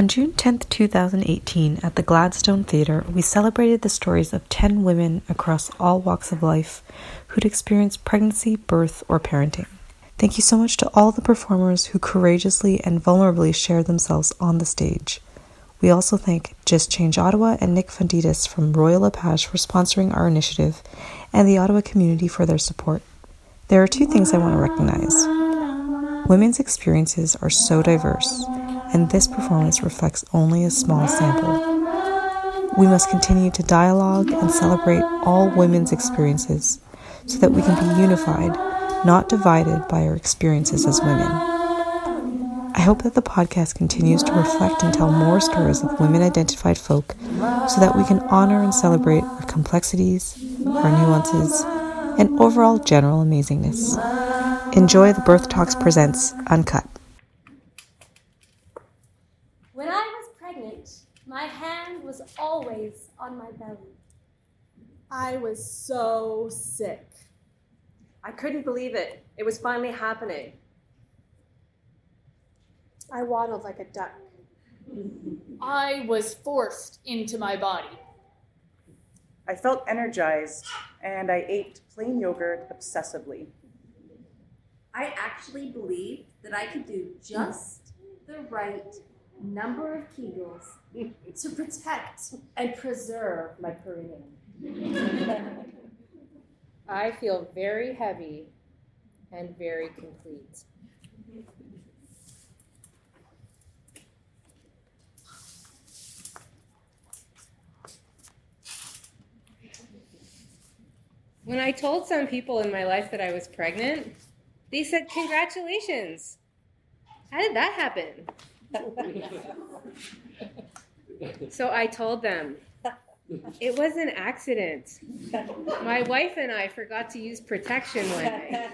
On June 10, 2018, at the Gladstone Theatre, we celebrated the stories of 10 women across all walks of life who'd experienced pregnancy, birth, or parenting. Thank you so much to all the performers who courageously and vulnerably shared themselves on the stage. We also thank Just Change Ottawa and Nick Funditas from Royal LePage for sponsoring our initiative and the Ottawa community for their support. There are two things I want to recognize. Women's experiences are so diverse, and this performance reflects only a small sample. We must continue to dialogue and celebrate all women's experiences so that we can be unified, not divided by our experiences as women. I hope that the podcast continues to reflect and tell more stories of women identified folk so that we can honor and celebrate our complexities, our nuances, and overall general amazingness. Enjoy the Birth Talks Presents Uncut. When I was pregnant, my hand was always on my belly. I was so sick. I couldn't believe it. It was finally happening. I waddled like a duck. I was forced into my body. I felt energized and I ate plain yogurt obsessively. I actually believed that I could do just the right number of Kegels to protect and preserve my perineum. I feel very heavy and very complete. When I told some people in my life that I was pregnant, they said, Congratulations. How did that happen? so I told them, It was an accident. My wife and I forgot to use protection one day.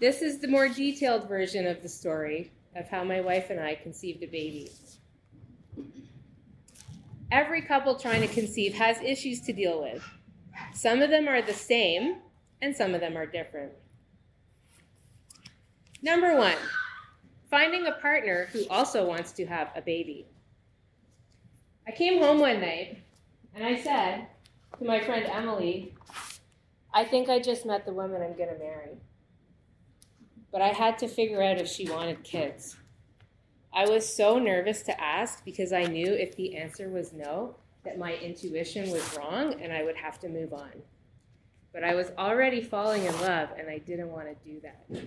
This is the more detailed version of the story of how my wife and I conceived a baby. Every couple trying to conceive has issues to deal with. Some of them are the same, and some of them are different. Number one, finding a partner who also wants to have a baby. I came home one night and I said to my friend Emily, I think I just met the woman I'm going to marry. But I had to figure out if she wanted kids. I was so nervous to ask because I knew if the answer was no, that my intuition was wrong and I would have to move on. But I was already falling in love and I didn't want to do that.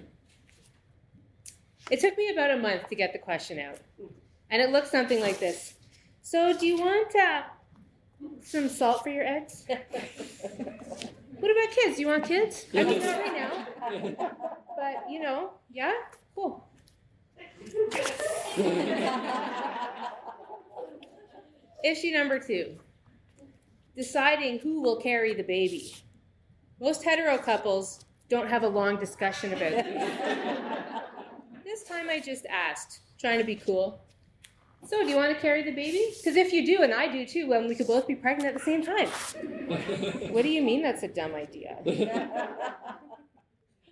It took me about a month to get the question out. And it looked something like this So, do you want uh, some salt for your eggs? what about kids? Do you want kids? I mean, not right now. But, you know, yeah? Cool. Issue number two deciding who will carry the baby. Most hetero couples don't have a long discussion about this. this time I just asked, trying to be cool. So, do you want to carry the baby? Because if you do, and I do too, then we could both be pregnant at the same time. what do you mean that's a dumb idea?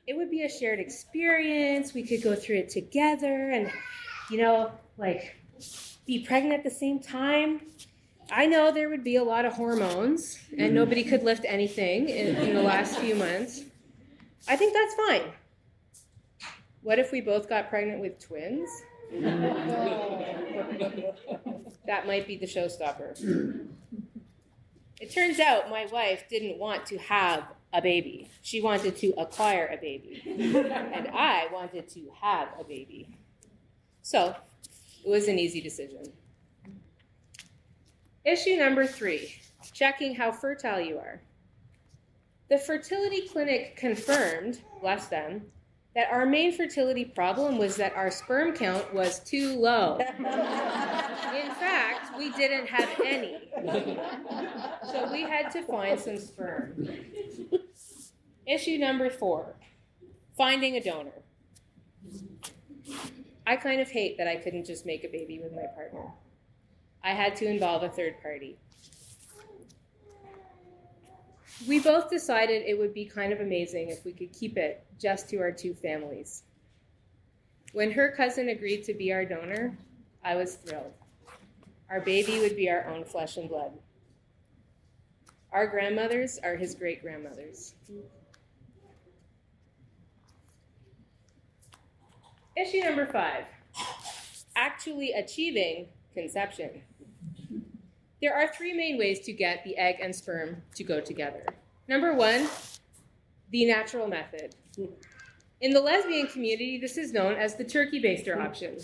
it would be a shared experience. We could go through it together and, you know, like be pregnant at the same time. I know there would be a lot of hormones and mm-hmm. nobody could lift anything in, in the last few months. I think that's fine. What if we both got pregnant with twins? that might be the showstopper. It turns out my wife didn't want to have a baby. She wanted to acquire a baby. and I wanted to have a baby. So it was an easy decision. Issue number three checking how fertile you are. The fertility clinic confirmed, bless them, that our main fertility problem was that our sperm count was too low. In fact, we didn't have any. So we had to find some sperm. Issue number four finding a donor. I kind of hate that I couldn't just make a baby with my partner. I had to involve a third party. We both decided it would be kind of amazing if we could keep it just to our two families. When her cousin agreed to be our donor, I was thrilled. Our baby would be our own flesh and blood. Our grandmothers are his great grandmothers. Issue number five actually achieving conception. There are three main ways to get the egg and sperm to go together. Number one, the natural method. In the lesbian community, this is known as the turkey baster option.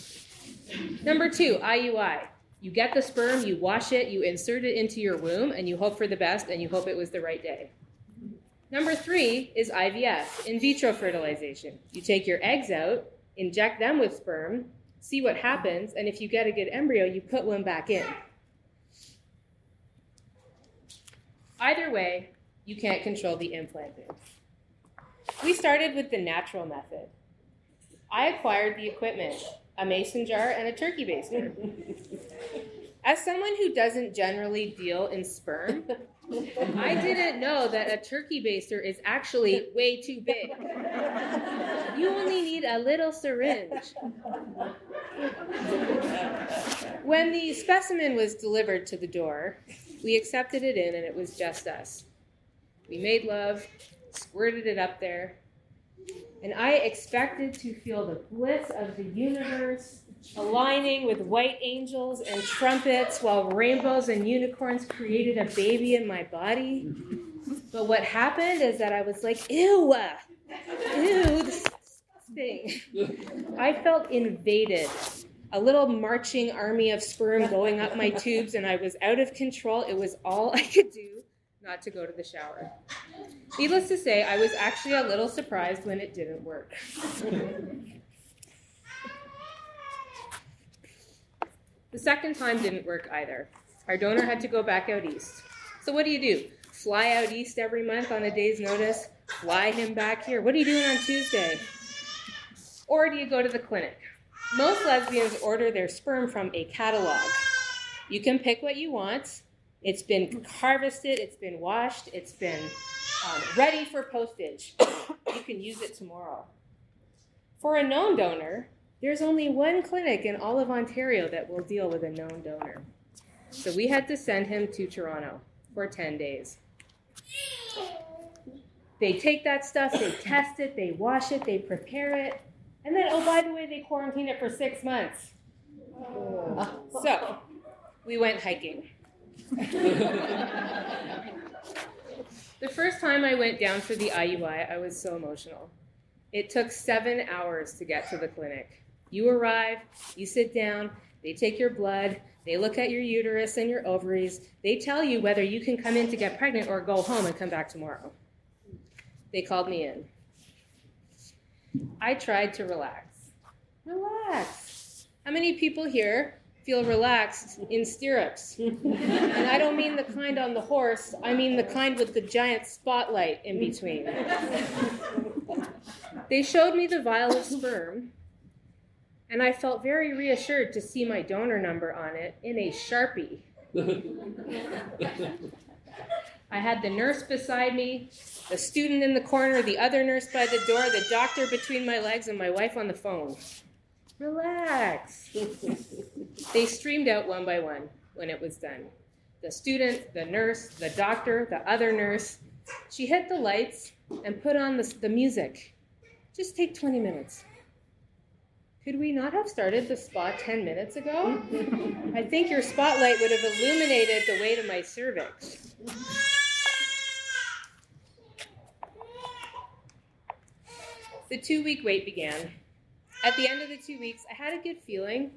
Number two, IUI. You get the sperm, you wash it, you insert it into your womb, and you hope for the best, and you hope it was the right day. Number three is IVF, in vitro fertilization. You take your eggs out, inject them with sperm, see what happens, and if you get a good embryo, you put one back in. Either way, you can't control the implanting. We started with the natural method. I acquired the equipment a mason jar and a turkey baster. As someone who doesn't generally deal in sperm, I didn't know that a turkey baster is actually way too big. You only need a little syringe. When the specimen was delivered to the door, we accepted it in and it was just us. We made love, squirted it up there, and I expected to feel the bliss of the universe aligning with white angels and trumpets while rainbows and unicorns created a baby in my body. But what happened is that I was like, ew, uh, ew, this thing. I felt invaded. A little marching army of sperm going up my tubes, and I was out of control. It was all I could do not to go to the shower. Needless to say, I was actually a little surprised when it didn't work. the second time didn't work either. Our donor had to go back out east. So, what do you do? Fly out east every month on a day's notice? Fly him back here? What are you doing on Tuesday? Or do you go to the clinic? Most lesbians order their sperm from a catalog. You can pick what you want, it's been harvested, it's been washed, it's been um, ready for postage. You can use it tomorrow. For a known donor, there's only one clinic in all of Ontario that will deal with a known donor. So we had to send him to Toronto for 10 days. They take that stuff, they test it, they wash it, they prepare it, and then, oh, by the way, they quarantine it for six months. Oh. So we went hiking. the first time I went down for the IUI, I was so emotional. It took seven hours to get to the clinic. You arrive, you sit down, they take your blood, they look at your uterus and your ovaries, they tell you whether you can come in to get pregnant or go home and come back tomorrow. They called me in. I tried to relax. Relax. How many people here feel relaxed in stirrups. and I don't mean the kind on the horse, I mean the kind with the giant spotlight in between. they showed me the vial of sperm, and I felt very reassured to see my donor number on it in a sharpie. I had the nurse beside me, the student in the corner, the other nurse by the door, the doctor between my legs, and my wife on the phone. Relax. they streamed out one by one when it was done. The student, the nurse, the doctor, the other nurse. She hit the lights and put on the, the music. Just take 20 minutes. Could we not have started the spa 10 minutes ago? I think your spotlight would have illuminated the way to my cervix. The two week wait began. At the end of the two weeks, I had a good feeling.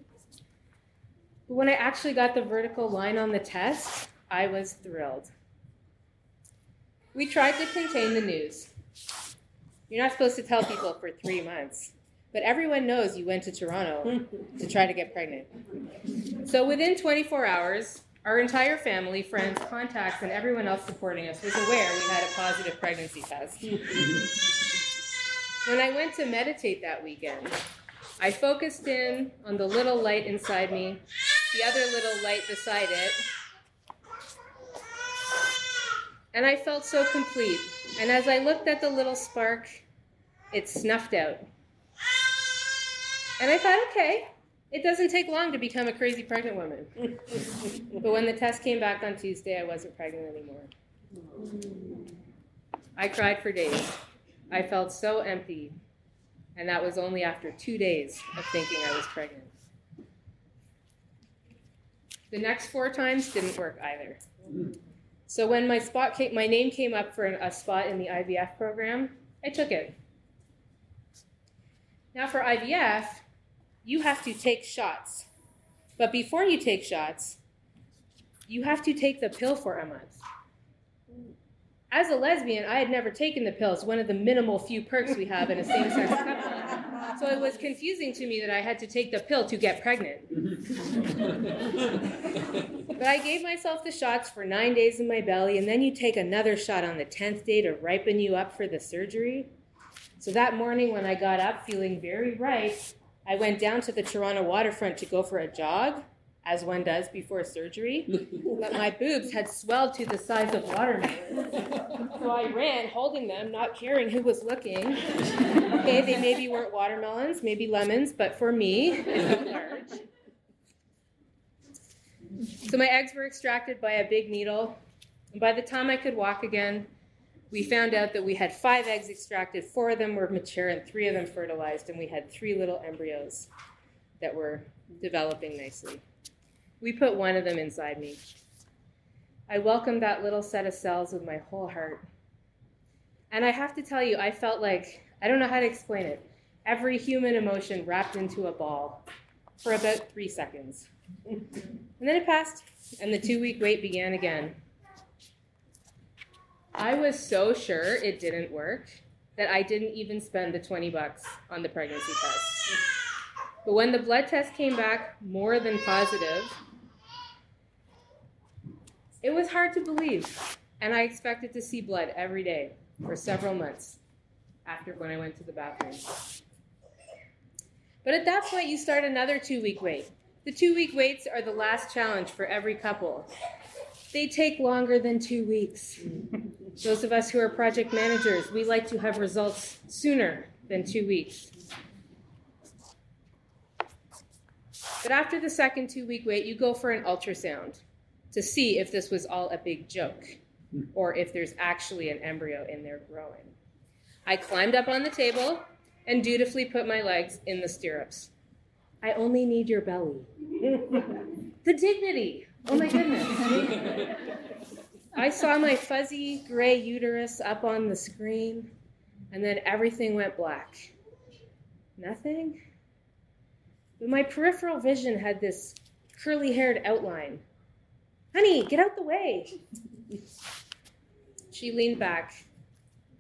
But when I actually got the vertical line on the test, I was thrilled. We tried to contain the news. You're not supposed to tell people for three months, but everyone knows you went to Toronto to try to get pregnant. So within 24 hours, our entire family, friends, contacts, and everyone else supporting us was aware we had a positive pregnancy test. When I went to meditate that weekend, I focused in on the little light inside me, the other little light beside it, and I felt so complete. And as I looked at the little spark, it snuffed out. And I thought, okay, it doesn't take long to become a crazy pregnant woman. but when the test came back on Tuesday, I wasn't pregnant anymore. I cried for days. I felt so empty. And that was only after two days of thinking I was pregnant. The next four times didn't work either. So when my spot came, my name came up for a spot in the IVF program, I took it. Now for IVF, you have to take shots. But before you take shots, you have to take the pill for a month. As a lesbian, I had never taken the pills, one of the minimal few perks we have in a same sex couple. So it was confusing to me that I had to take the pill to get pregnant. but I gave myself the shots for nine days in my belly, and then you take another shot on the 10th day to ripen you up for the surgery. So that morning, when I got up feeling very right, I went down to the Toronto waterfront to go for a jog, as one does before surgery. but my boobs had swelled to the size of watermelons. So I ran holding them, not caring who was looking. Okay, they maybe weren't watermelons, maybe lemons, but for me, large. So my eggs were extracted by a big needle. And by the time I could walk again, we found out that we had five eggs extracted, four of them were mature, and three of them fertilized, and we had three little embryos that were developing nicely. We put one of them inside me. I welcomed that little set of cells with my whole heart. And I have to tell you, I felt like, I don't know how to explain it, every human emotion wrapped into a ball for about three seconds. and then it passed, and the two week wait began again. I was so sure it didn't work that I didn't even spend the 20 bucks on the pregnancy test. But when the blood test came back more than positive, it was hard to believe. And I expected to see blood every day for several months after when I went to the bathroom. But at that point, you start another two week wait. The two week waits are the last challenge for every couple. They take longer than two weeks. Those of us who are project managers, we like to have results sooner than two weeks. But after the second two week wait, you go for an ultrasound to see if this was all a big joke hmm. or if there's actually an embryo in there growing. I climbed up on the table and dutifully put my legs in the stirrups. I only need your belly. the dignity. Oh my goodness. I saw my fuzzy gray uterus up on the screen, and then everything went black. Nothing? But my peripheral vision had this curly haired outline. Honey, get out the way. She leaned back,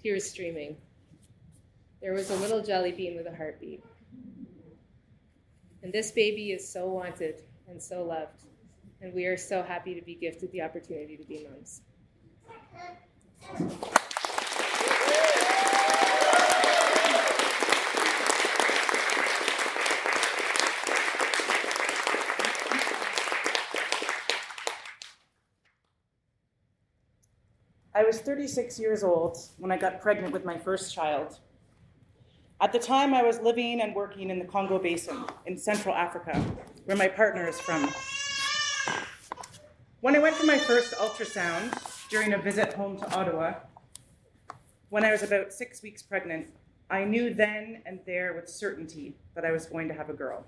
tears streaming. There was a little jelly bean with a heartbeat. And this baby is so wanted and so loved. And we are so happy to be gifted the opportunity to be moms. I was 36 years old when I got pregnant with my first child. At the time, I was living and working in the Congo Basin in Central Africa, where my partner is from. When I went for my first ultrasound during a visit home to Ottawa, when I was about six weeks pregnant, I knew then and there with certainty that I was going to have a girl.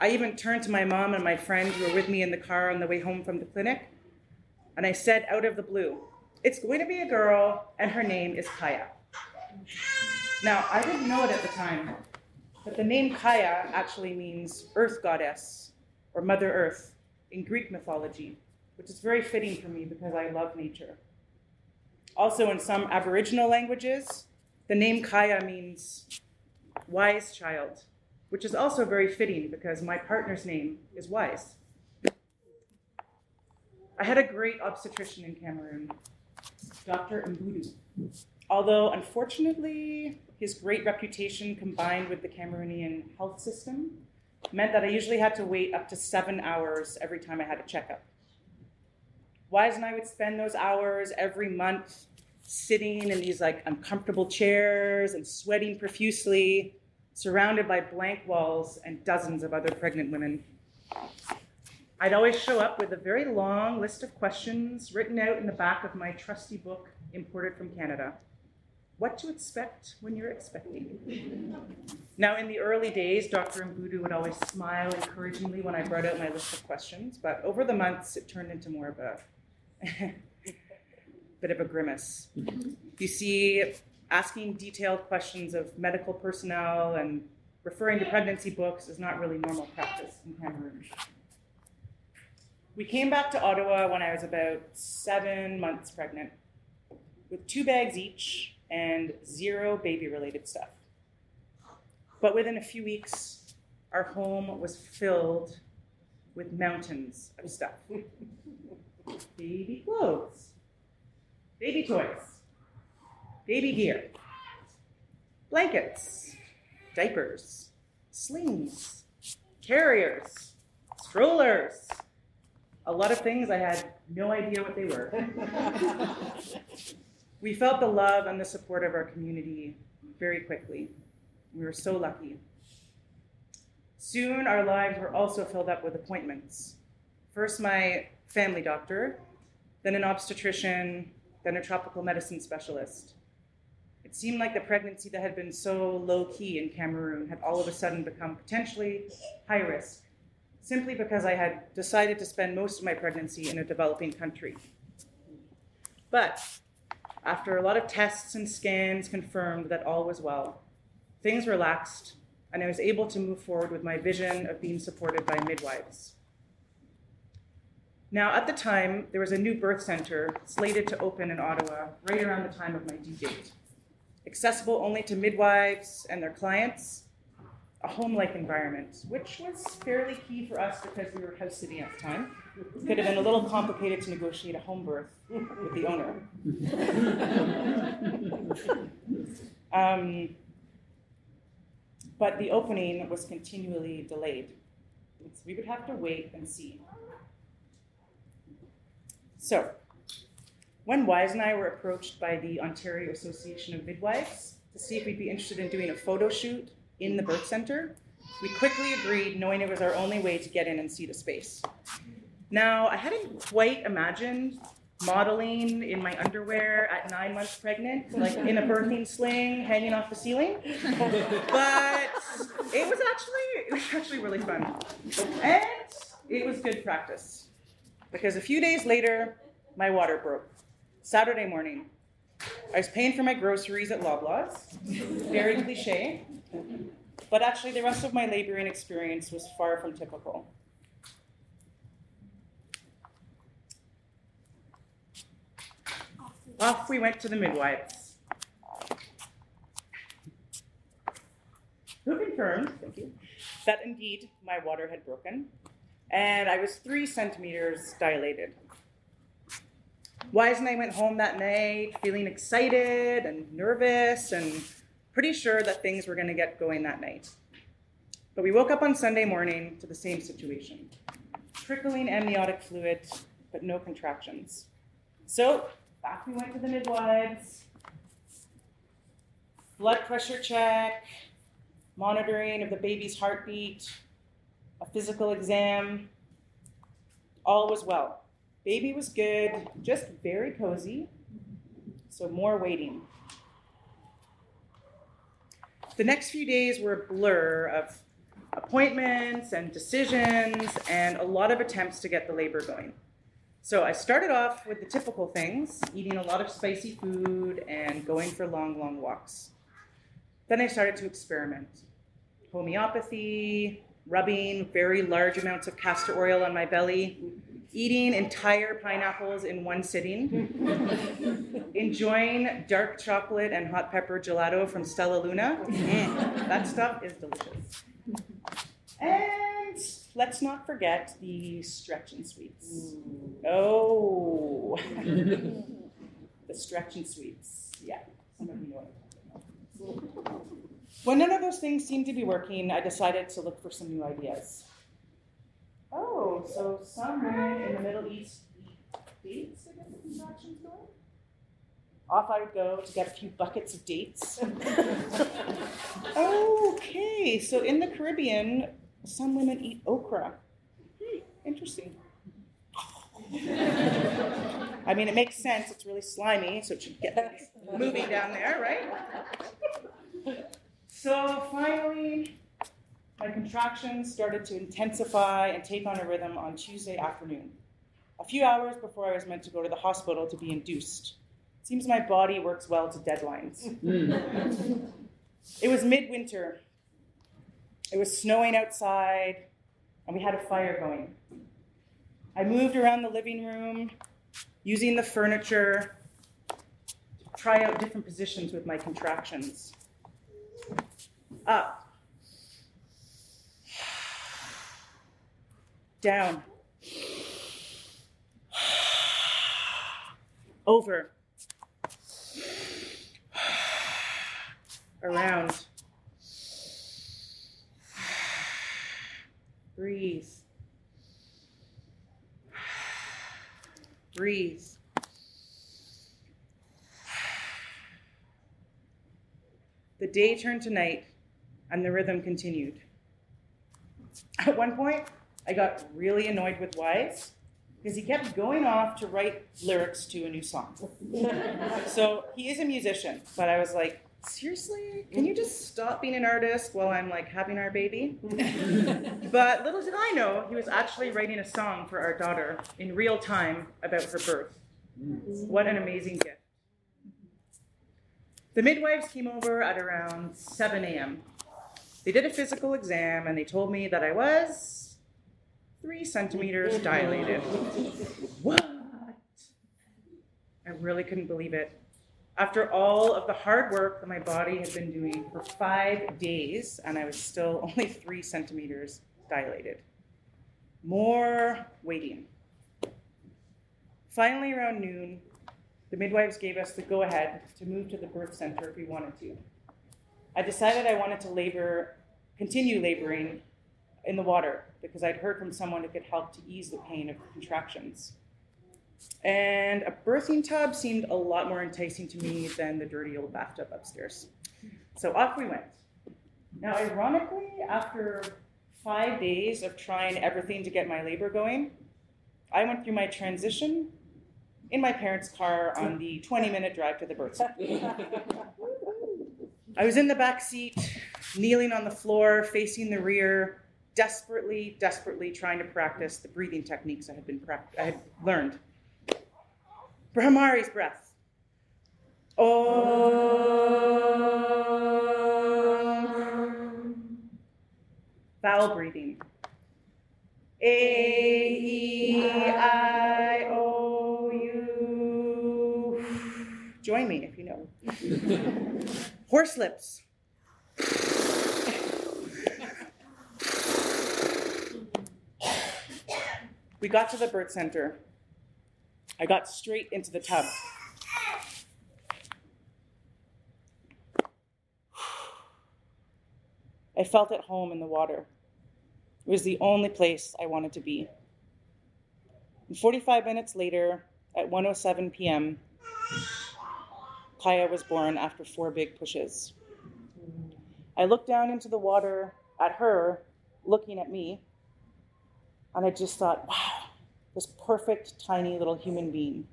I even turned to my mom and my friend who were with me in the car on the way home from the clinic, and I said out of the blue, It's going to be a girl, and her name is Kaya. Now, I didn't know it at the time, but the name Kaya actually means earth goddess or Mother Earth in Greek mythology, which is very fitting for me because I love nature. Also, in some Aboriginal languages, the name Kaya means wise child, which is also very fitting because my partner's name is Wise. I had a great obstetrician in Cameroon, Dr. Mbudu. Although, unfortunately, his great reputation combined with the Cameroonian health system meant that I usually had to wait up to seven hours every time I had a checkup. Wise and I would spend those hours every month sitting in these like uncomfortable chairs and sweating profusely surrounded by blank walls and dozens of other pregnant women. I'd always show up with a very long list of questions written out in the back of my trusty book imported from Canada. What to expect when you're expecting. Now, in the early days, Dr. Mbudu would always smile encouragingly when I brought out my list of questions, but over the months, it turned into more of a bit of a grimace. You see, asking detailed questions of medical personnel and referring to pregnancy books is not really normal practice in Cameroon. We came back to Ottawa when I was about seven months pregnant, with two bags each and zero baby related stuff. But within a few weeks, our home was filled with mountains of stuff baby clothes, baby toys, baby gear, blankets, diapers, slings, carriers, strollers, a lot of things I had no idea what they were. we felt the love and the support of our community very quickly. We were so lucky. Soon, our lives were also filled up with appointments. First, my family doctor, then an obstetrician, then a tropical medicine specialist. It seemed like the pregnancy that had been so low key in Cameroon had all of a sudden become potentially high risk, simply because I had decided to spend most of my pregnancy in a developing country. But after a lot of tests and scans confirmed that all was well, things relaxed, and I was able to move forward with my vision of being supported by midwives. Now, at the time, there was a new birth center slated to open in Ottawa right around the time of my due date. Accessible only to midwives and their clients, a home like environment, which was fairly key for us because we were house sitting at the time. It could have been a little complicated to negotiate a home birth with the owner. um, but the opening was continually delayed. So we would have to wait and see. So, when Wise and I were approached by the Ontario Association of Midwives to see if we'd be interested in doing a photo shoot in the birth center, we quickly agreed, knowing it was our only way to get in and see the space. Now, I hadn't quite imagined modeling in my underwear at nine months pregnant, like in a birthing sling hanging off the ceiling. But it was actually it was actually really fun. And it was good practice. Because a few days later, my water broke. Saturday morning. I was paying for my groceries at Loblaws. Very cliche. But actually, the rest of my laboring experience was far from typical. Off we went to the midwives. Who confirmed, thank you, that indeed my water had broken, and I was three centimeters dilated. Wise and I went home that night feeling excited and nervous and pretty sure that things were going to get going that night. But we woke up on Sunday morning to the same situation trickling amniotic fluid, but no contractions. So back we went to the midwives, blood pressure check, monitoring of the baby's heartbeat, a physical exam. All was well. Baby was good, just very cozy, so more waiting. The next few days were a blur of appointments and decisions and a lot of attempts to get the labor going. So I started off with the typical things, eating a lot of spicy food and going for long, long walks. Then I started to experiment. Homeopathy, rubbing very large amounts of castor oil on my belly, eating entire pineapples in one sitting, enjoying dark chocolate and hot pepper gelato from Stella Luna. Mm, that stuff is delicious. And let's not forget the stretch and sweeps. Oh, the stretch and sweeps. Yeah, some of you know what I'm talking about. When none of those things seemed to be working, I decided to look for some new ideas. Oh, so some women in the Middle East eat dates to get the contractions going? off I would go to get a few buckets of dates. okay, so in the Caribbean, some women eat okra. Hmm, interesting. I mean, it makes sense. It's really slimy, so it should get moving down there, right? So finally, my contractions started to intensify and take on a rhythm on Tuesday afternoon, a few hours before I was meant to go to the hospital to be induced. Seems my body works well to deadlines. Hmm. it was midwinter. It was snowing outside, and we had a fire going. I moved around the living room, using the furniture to try out different positions with my contractions. Up, down, over, around. Breathe. Breathe. The day turned to night, and the rhythm continued. At one point, I got really annoyed with Wise because he kept going off to write lyrics to a new song. so he is a musician, but I was like, seriously? Can you just stop being an artist while I'm like having our baby? but little did I know, he was actually writing a song for our daughter in real time about her birth. What an amazing gift. The midwives came over at around 7 a.m. They did a physical exam and they told me that I was three centimeters dilated. What? I really couldn't believe it. After all of the hard work that my body had been doing for five days, and I was still only three centimeters dilated. More waiting. Finally, around noon, the midwives gave us the go ahead to move to the birth center if we wanted to. I decided I wanted to labor, continue laboring in the water because I'd heard from someone it could help to ease the pain of contractions. And a birthing tub seemed a lot more enticing to me than the dirty old bathtub upstairs. So off we went. Now, ironically, after five days of trying everything to get my labor going, I went through my transition in my parents' car on the 20 minute drive to the birth center. I was in the back seat, kneeling on the floor, facing the rear, desperately, desperately trying to practice the breathing techniques I had been I had learned. Bhramari's breath. Om. Vowel breathing. A E I O U. Join me if you know. Horse lips. We got to the birth center. I got straight into the tub. I felt at home in the water. It was the only place I wanted to be. And 45 minutes later, at 1:07 p.m., Kaya was born after four big pushes. I looked down into the water at her, looking at me, and I just thought, wow, this perfect tiny little human being.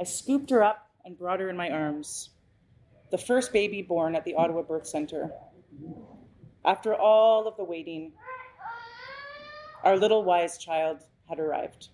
I scooped her up and brought her in my arms, the first baby born at the Ottawa Birth Center. After all of the waiting, our little wise child had arrived.